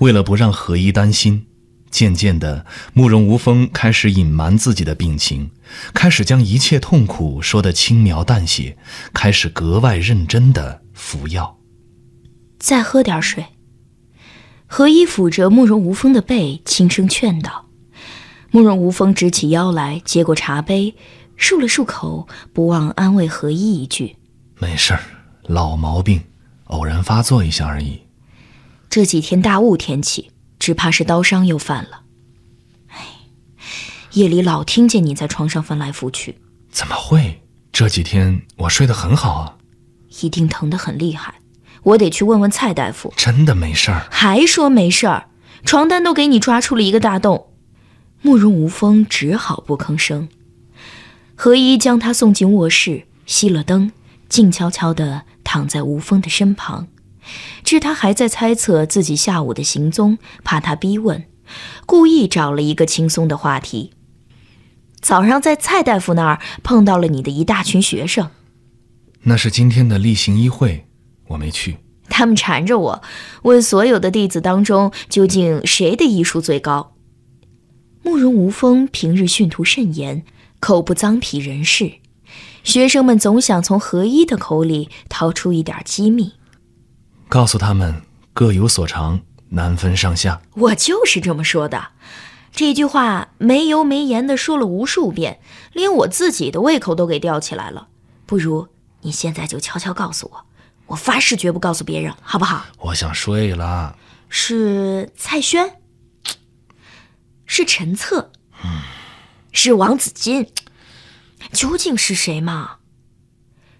为了不让何一担心，渐渐的，慕容无风开始隐瞒自己的病情，开始将一切痛苦说得轻描淡写，开始格外认真的服药。再喝点水。何一抚着慕容无风的背，轻声劝道。慕容无风直起腰来，接过茶杯，漱了漱口，不忘安慰何一一句：“没事儿，老毛病，偶然发作一下而已。”这几天大雾天气，只怕是刀伤又犯了。哎，夜里老听见你在床上翻来覆去。怎么会？这几天我睡得很好啊。一定疼得很厉害，我得去问问蔡大夫。真的没事儿？还说没事儿？床单都给你抓出了一个大洞。慕容无风只好不吭声。何一将他送进卧室，熄了灯，静悄悄地躺在无风的身旁。知他还在猜测自己下午的行踪，怕他逼问，故意找了一个轻松的话题。早上在蔡大夫那儿碰到了你的一大群学生，那是今天的例行医会，我没去。他们缠着我，问所有的弟子当中究竟谁的医术最高。慕容无风平日训徒甚严，口不脏皮人事，学生们总想从何一的口里掏出一点机密。告诉他们各有所长，难分上下。我就是这么说的，这句话没油没盐的说了无数遍，连我自己的胃口都给吊起来了。不如你现在就悄悄告诉我，我发誓绝不告诉别人，好不好？我想睡了。是蔡轩，是陈策，嗯是王子金，究竟是谁嘛？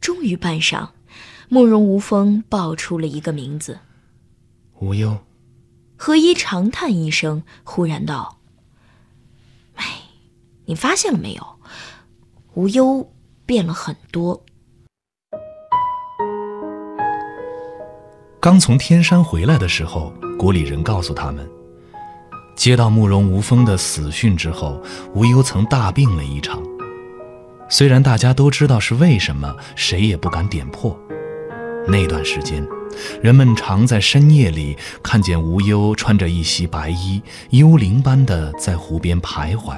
终于半晌。慕容无风报出了一个名字，无忧。何一长叹一声，忽然道：“哎，你发现了没有？无忧变了很多。刚从天山回来的时候，国里人告诉他们，接到慕容无风的死讯之后，无忧曾大病了一场。虽然大家都知道是为什么，谁也不敢点破。”那段时间，人们常在深夜里看见无忧穿着一袭白衣，幽灵般的在湖边徘徊。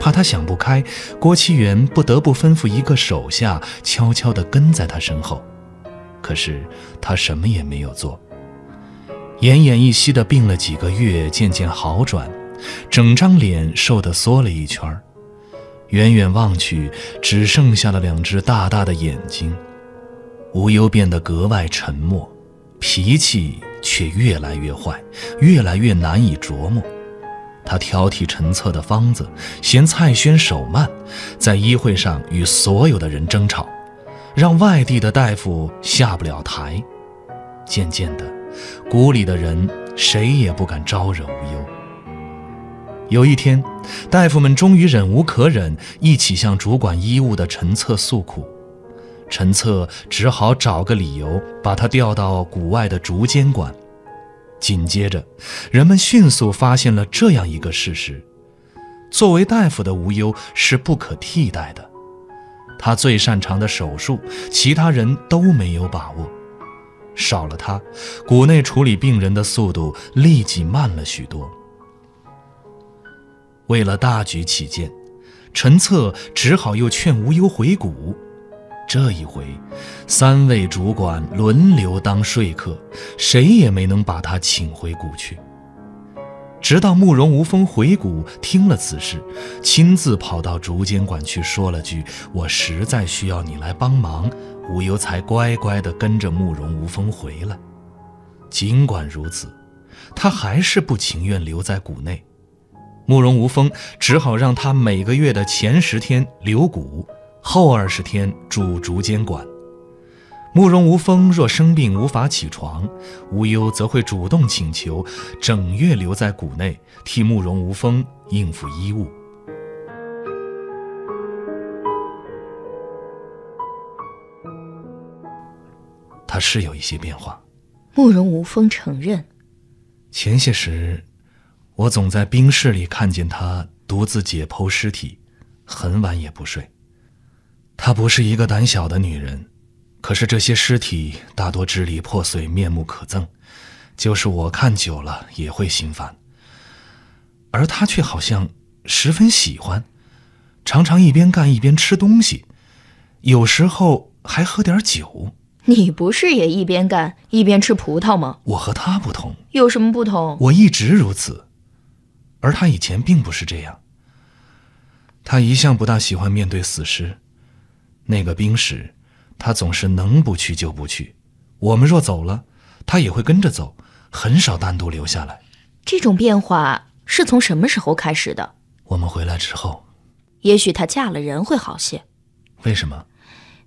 怕他想不开，郭七元不得不吩咐一个手下悄悄地跟在他身后。可是他什么也没有做。奄奄一息的病了几个月，渐渐好转，整张脸瘦得缩了一圈儿，远远望去，只剩下了两只大大的眼睛。无忧变得格外沉默，脾气却越来越坏，越来越难以琢磨。他挑剔陈策的方子，嫌蔡轩手慢，在医会上与所有的人争吵，让外地的大夫下不了台。渐渐的，谷里的人谁也不敢招惹无忧。有一天，大夫们终于忍无可忍，一起向主管医务的陈策诉苦。陈策只好找个理由把他调到谷外的竹监馆。紧接着，人们迅速发现了这样一个事实：作为大夫的无忧是不可替代的。他最擅长的手术，其他人都没有把握。少了他，谷内处理病人的速度立即慢了许多。为了大局起见，陈策只好又劝无忧回谷。这一回，三位主管轮流当说客，谁也没能把他请回谷去。直到慕容无风回谷听了此事，亲自跑到竹监馆去说了句：“我实在需要你来帮忙。”无忧才乖乖地跟着慕容无风回来。尽管如此，他还是不情愿留在谷内。慕容无风只好让他每个月的前十天留谷。后二十天住竹监馆，慕容无风若生病无法起床，无忧则会主动请求整月留在谷内，替慕容无风应付衣物。他是有一些变化，慕容无风承认。前些时，我总在冰室里看见他独自解剖尸体，很晚也不睡。她不是一个胆小的女人，可是这些尸体大多支离破碎、面目可憎，就是我看久了也会心烦，而她却好像十分喜欢，常常一边干一边吃东西，有时候还喝点酒。你不是也一边干一边吃葡萄吗？我和她不同，有什么不同？我一直如此，而她以前并不是这样。她一向不大喜欢面对死尸，那个冰室，他总是能不去就不去。我们若走了，他也会跟着走，很少单独留下来。这种变化是从什么时候开始的？我们回来之后，也许她嫁了人会好些。为什么？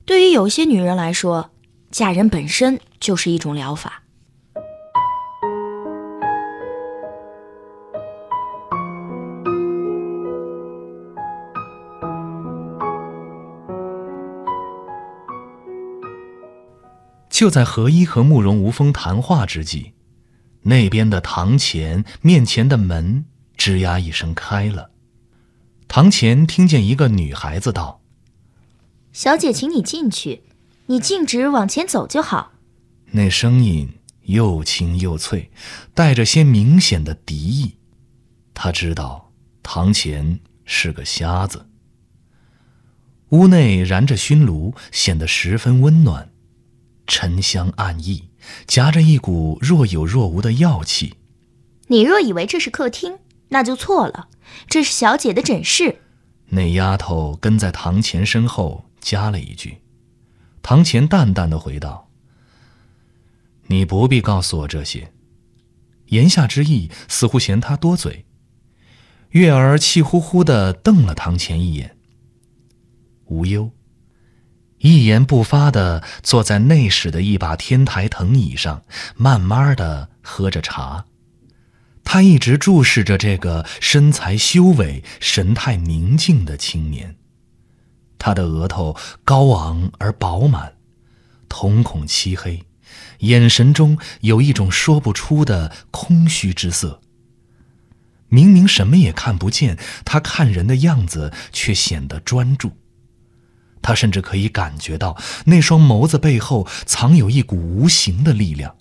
对于有些女人来说，嫁人本身就是一种疗法。就在何一和慕容无风谈话之际，那边的堂前面前的门吱呀一声开了。堂前听见一个女孩子道：“小姐，请你进去，你径直往前走就好。”那声音又轻又脆，带着些明显的敌意。他知道堂前是个瞎子。屋内燃着熏炉，显得十分温暖。沉香暗溢，夹着一股若有若无的药气。你若以为这是客厅，那就错了，这是小姐的诊室。那丫头跟在堂前身后加了一句。堂前淡淡的回道：“你不必告诉我这些。”言下之意似乎嫌他多嘴。月儿气呼呼的瞪了堂前一眼。无忧。一言不发地坐在内室的一把天台藤椅上，慢慢地喝着茶。他一直注视着这个身材修伟、神态宁静的青年。他的额头高昂而饱满，瞳孔漆黑，眼神中有一种说不出的空虚之色。明明什么也看不见，他看人的样子却显得专注。他甚至可以感觉到那双眸子背后藏有一股无形的力量，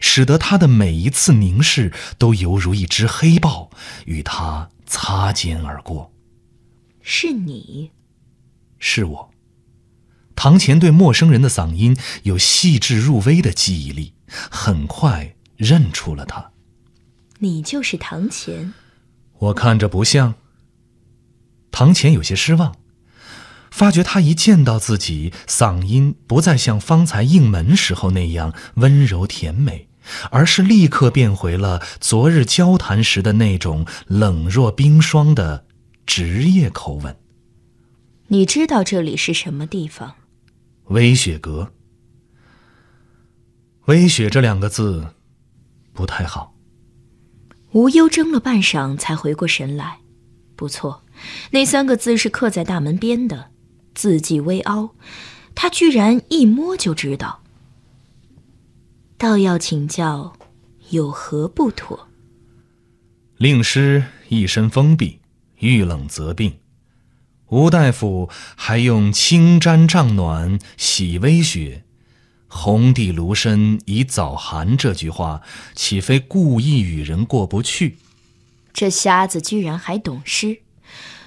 使得他的每一次凝视都犹如一只黑豹与他擦肩而过。是你，是我。堂前对陌生人的嗓音有细致入微的记忆力，很快认出了他。你就是堂前。我看着不像。堂前有些失望。发觉他一见到自己，嗓音不再像方才应门时候那样温柔甜美，而是立刻变回了昨日交谈时的那种冷若冰霜的职业口吻。你知道这里是什么地方？微雪阁。微雪这两个字，不太好。无忧怔了半晌，才回过神来。不错，那三个字是刻在大门边的。字迹微凹，他居然一摸就知道。倒要请教，有何不妥？令师一身封闭，遇冷则病。吴大夫还用“青毡帐暖，洗微雪，红地炉深以早寒”这句话，岂非故意与人过不去？这瞎子居然还懂诗，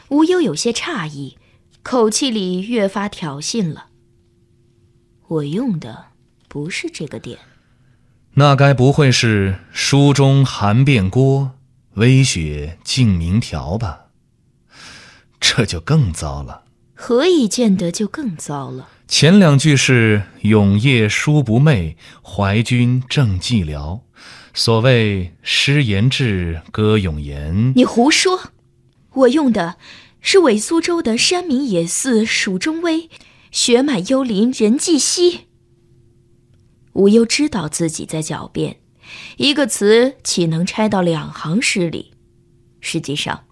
吴忧有些诧异。口气里越发挑衅了。我用的不是这个点，那该不会是“书中寒变锅，微雪净明条”吧？这就更糟了。何以见得就更糟了？前两句是“永夜书不寐，怀君正寂寥”，所谓“诗言志，歌咏言”。你胡说！我用的。是伪苏州的山明野寺蜀中微，雪满幽林人迹稀。无忧知道自己在狡辩，一个词岂能拆到两行诗里？实际上，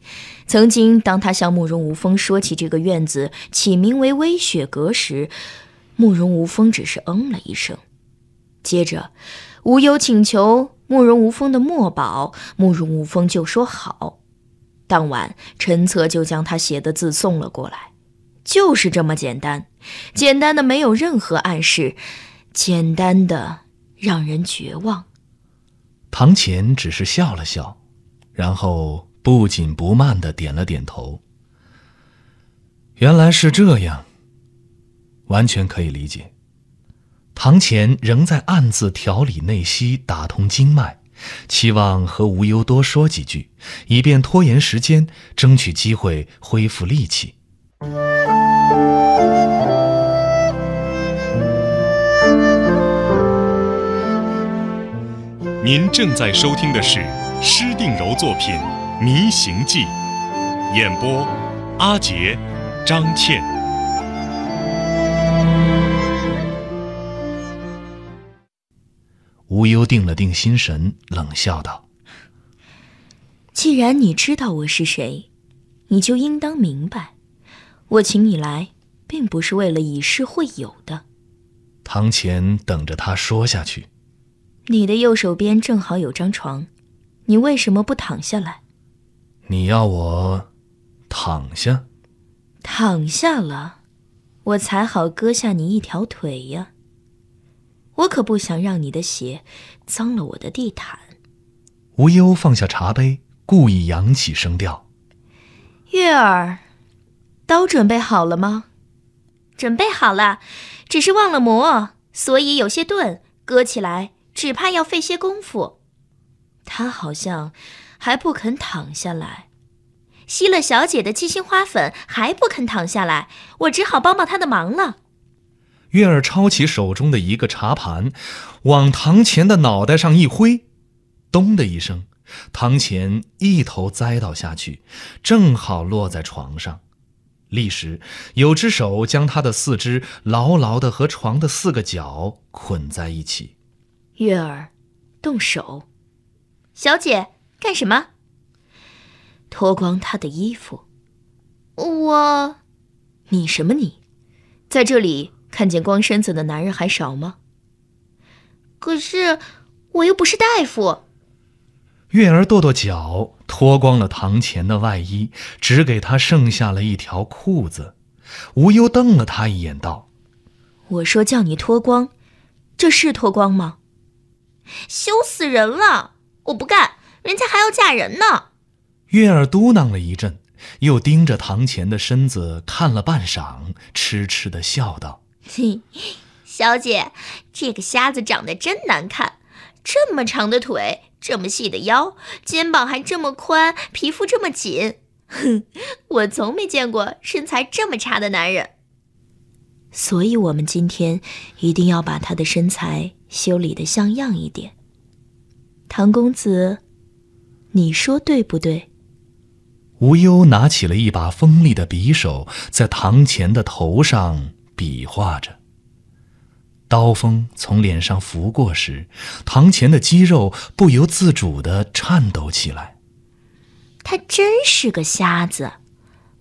曾经当他向慕容无风说起这个院子起名为微雪阁时，慕容无风只是嗯了一声。接着，无忧请求慕容无风的墨宝，慕容无风就说好。当晚，陈策就将他写的字送了过来，就是这么简单，简单的没有任何暗示，简单的让人绝望。堂前只是笑了笑，然后不紧不慢的点了点头。原来是这样，完全可以理解。堂前仍在暗自调理内息，打通经脉，期望和无忧多说几句，以便拖延时间，争取机会恢复力气。您正在收听的是施定柔作品《迷行记》，演播阿杰、张倩。无忧定了定心神，冷笑道：“既然你知道我是谁，你就应当明白，我请你来，并不是为了以示会友的。”堂前等着他说下去。你的右手边正好有张床，你为什么不躺下来？你要我躺下？躺下了，我才好割下你一条腿呀。我可不想让你的血脏了我的地毯。无忧放下茶杯，故意扬起声调：“月儿，刀准备好了吗？准备好了，只是忘了磨，所以有些钝，割起来只怕要费些功夫。”他好像还不肯躺下来。吸了小姐的七星花粉，还不肯躺下来，我只好帮帮他的忙了。月儿抄起手中的一个茶盘，往堂前的脑袋上一挥，咚的一声，堂前一头栽倒下去，正好落在床上。立时，有只手将他的四肢牢牢地和床的四个角捆在一起。月儿，动手！小姐，干什么？脱光他的衣服。我，你什么你，在这里？看见光身子的男人还少吗？可是我又不是大夫。月儿跺跺脚，脱光了堂前的外衣，只给他剩下了一条裤子。无忧瞪了他一眼，道：“我说叫你脱光，这是脱光吗？羞死人了！我不干，人家还要嫁人呢。”月儿嘟囔了一阵，又盯着堂前的身子看了半晌，痴痴的笑道。嘿，小姐，这个瞎子长得真难看，这么长的腿，这么细的腰，肩膀还这么宽，皮肤这么紧，哼，我从没见过身材这么差的男人。所以，我们今天一定要把他的身材修理的像样一点。唐公子，你说对不对？无忧拿起了一把锋利的匕首，在堂前的头上。比划着，刀锋从脸上拂过时，堂前的肌肉不由自主的颤抖起来。他真是个瞎子，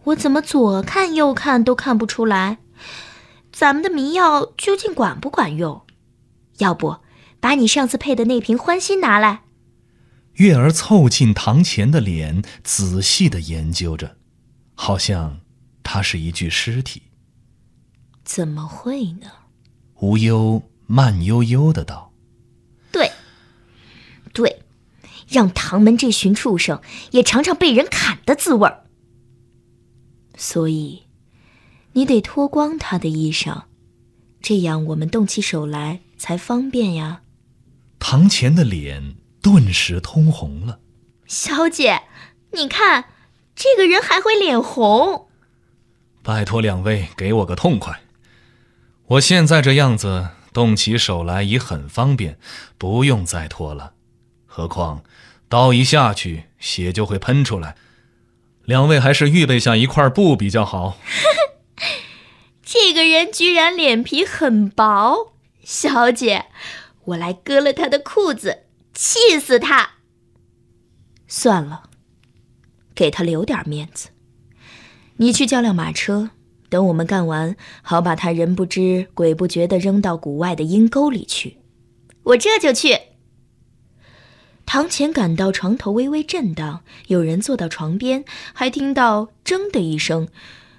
我怎么左看右看都看不出来？咱们的迷药究竟管不管用？要不把你上次配的那瓶欢心拿来？月儿凑近堂前的脸，仔细的研究着，好像他是一具尸体。怎么会呢？无忧慢悠悠的道：“对，对，让唐门这群畜生也尝尝被人砍的滋味儿。所以，你得脱光他的衣裳，这样我们动起手来才方便呀。”堂前的脸顿时通红了。小姐，你看，这个人还会脸红。拜托两位给我个痛快。我现在这样子动起手来已很方便，不用再脱了。何况刀一下去，血就会喷出来。两位还是预备下一块布比较好。这个人居然脸皮很薄，小姐，我来割了他的裤子，气死他。算了，给他留点面子。你去叫辆马车。等我们干完，好把他人不知鬼不觉地扔到谷外的阴沟里去。我这就去。堂前感到床头微微震荡，有人坐到床边，还听到“铮”的一声，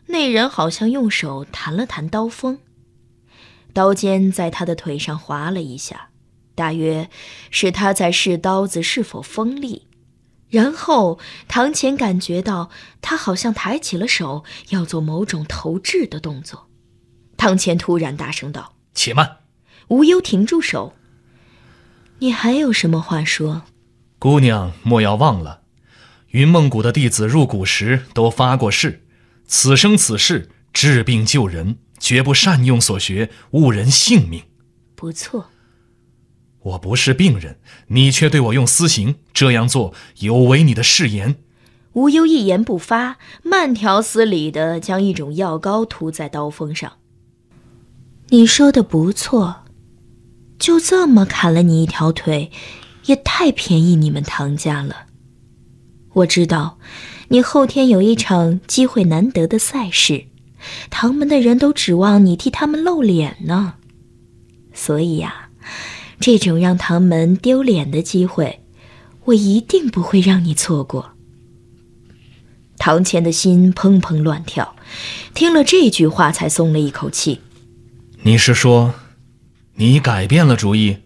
那人好像用手弹了弹刀锋，刀尖在他的腿上划了一下，大约是他在试刀子是否锋利。然后唐前感觉到他好像抬起了手，要做某种投掷的动作。唐前突然大声道：“且慢！”无忧停住手。你还有什么话说？姑娘莫要忘了，云梦谷的弟子入谷时都发过誓，此生此世治病救人，绝不善用所学误人性命。不错。我不是病人，你却对我用私刑，这样做有违你的誓言。无忧一言不发，慢条斯理地将一种药膏涂在刀锋上。你说的不错，就这么砍了你一条腿，也太便宜你们唐家了。我知道，你后天有一场机会难得的赛事，唐门的人都指望你替他们露脸呢。所以呀。这种让唐门丢脸的机会，我一定不会让你错过。唐谦的心砰砰乱跳，听了这句话才松了一口气。你是说，你改变了主意？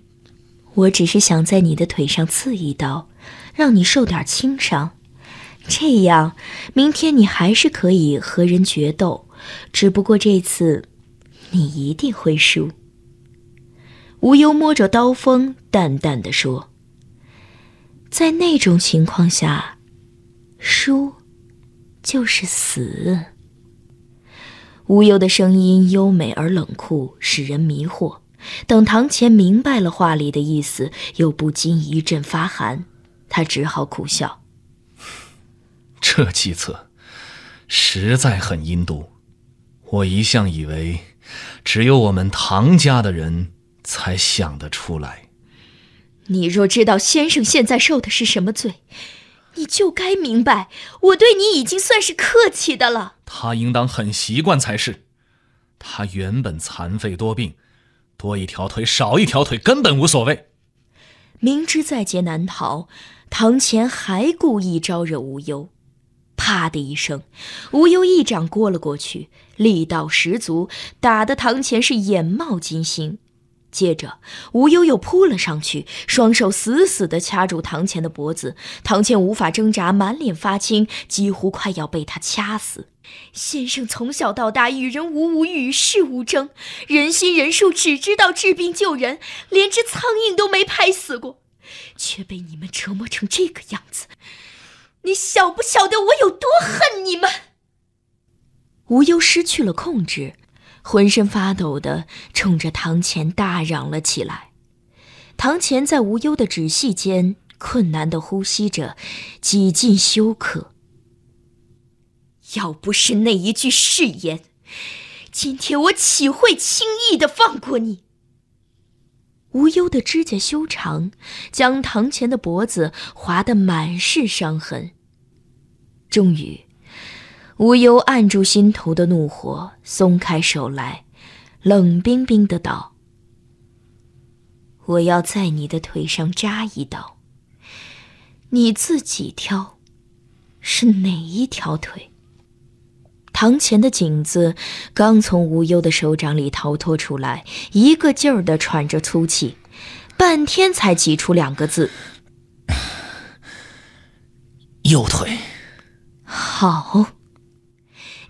我只是想在你的腿上刺一刀，让你受点轻伤，这样明天你还是可以和人决斗，只不过这次，你一定会输。无忧摸着刀锋，淡淡的说：“在那种情况下，输就是死。”无忧的声音优美而冷酷，使人迷惑。等唐前明白了话里的意思，又不禁一阵发寒。他只好苦笑：“这计策实在很阴毒。我一向以为，只有我们唐家的人。”才想得出来。你若知道先生现在受的是什么罪，你就该明白，我对你已经算是客气的了。他应当很习惯才是。他原本残废多病，多一条腿少一条腿根本无所谓。明知在劫难逃，堂前还故意招惹无忧。啪的一声，无忧一掌过了过去，力道十足，打得堂前是眼冒金星。接着，无忧又扑了上去，双手死死地掐住唐钱的脖子。唐钱无法挣扎，满脸发青，几乎快要被他掐死。先生从小到大与人无无，与世无争，仁心仁术，只知道治病救人，连只苍蝇都没拍死过，却被你们折磨成这个样子。你晓不晓得我有多恨你们？无忧失去了控制。浑身发抖的冲着堂前大嚷了起来。堂前在无忧的指隙间困难的呼吸着，几近休克。要不是那一句誓言，今天我岂会轻易的放过你？无忧的指甲修长，将堂前的脖子划得满是伤痕。终于。无忧按住心头的怒火，松开手来，冷冰冰的道：“我要在你的腿上扎一刀，你自己挑，是哪一条腿？”堂前的颈子刚从无忧的手掌里逃脱出来，一个劲儿的喘着粗气，半天才挤出两个字：“右腿。”好。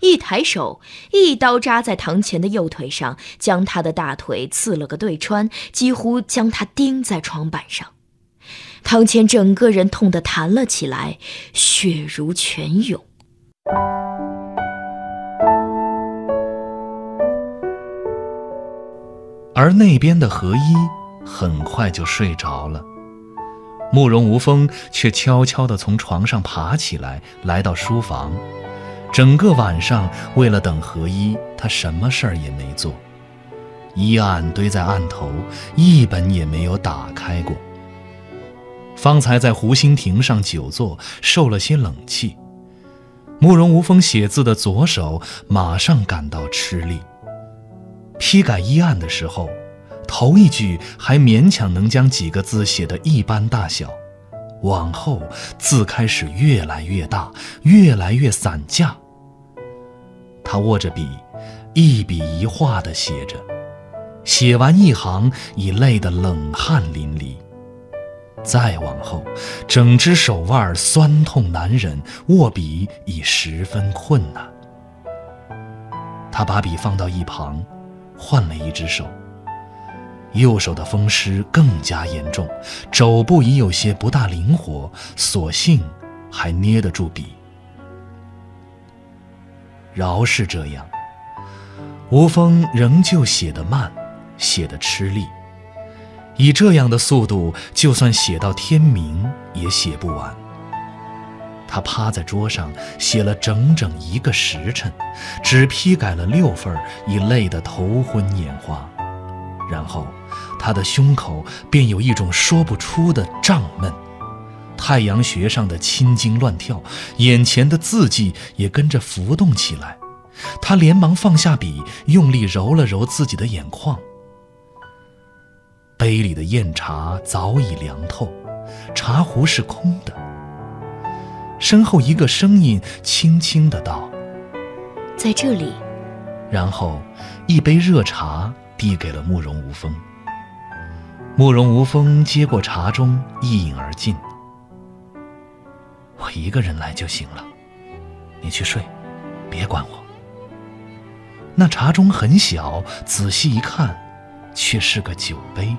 一抬手，一刀扎在堂前的右腿上，将他的大腿刺了个对穿，几乎将他钉在床板上。堂前整个人痛得弹了起来，血如泉涌。而那边的何一很快就睡着了，慕容无风却悄悄地从床上爬起来，来到书房。整个晚上，为了等何一，他什么事儿也没做。医案堆在案头，一本也没有打开过。方才在湖心亭上久坐，受了些冷气。慕容无风写字的左手马上感到吃力。批改医案的时候，头一句还勉强能将几个字写得一般大小，往后字开始越来越大，越来越散架。他握着笔，一笔一画地写着，写完一行已累得冷汗淋漓。再往后，整只手腕酸痛难忍，握笔已十分困难。他把笔放到一旁，换了一只手。右手的风湿更加严重，肘部已有些不大灵活，索性还捏得住笔。饶是这样，吴峰仍旧写得慢，写得吃力。以这样的速度，就算写到天明也写不完。他趴在桌上写了整整一个时辰，只批改了六份，已累得头昏眼花。然后，他的胸口便有一种说不出的胀闷，太阳穴上的青筋乱跳，眼前的字迹也跟着浮动起来。他连忙放下笔，用力揉了揉自己的眼眶。杯里的酽茶早已凉透，茶壶是空的。身后一个声音轻轻的道：“在这里。”然后，一杯热茶递给了慕容无风。慕容无风接过茶盅，一饮而尽。我一个人来就行了，你去睡，别管我。那茶盅很小，仔细一看，却是个酒杯。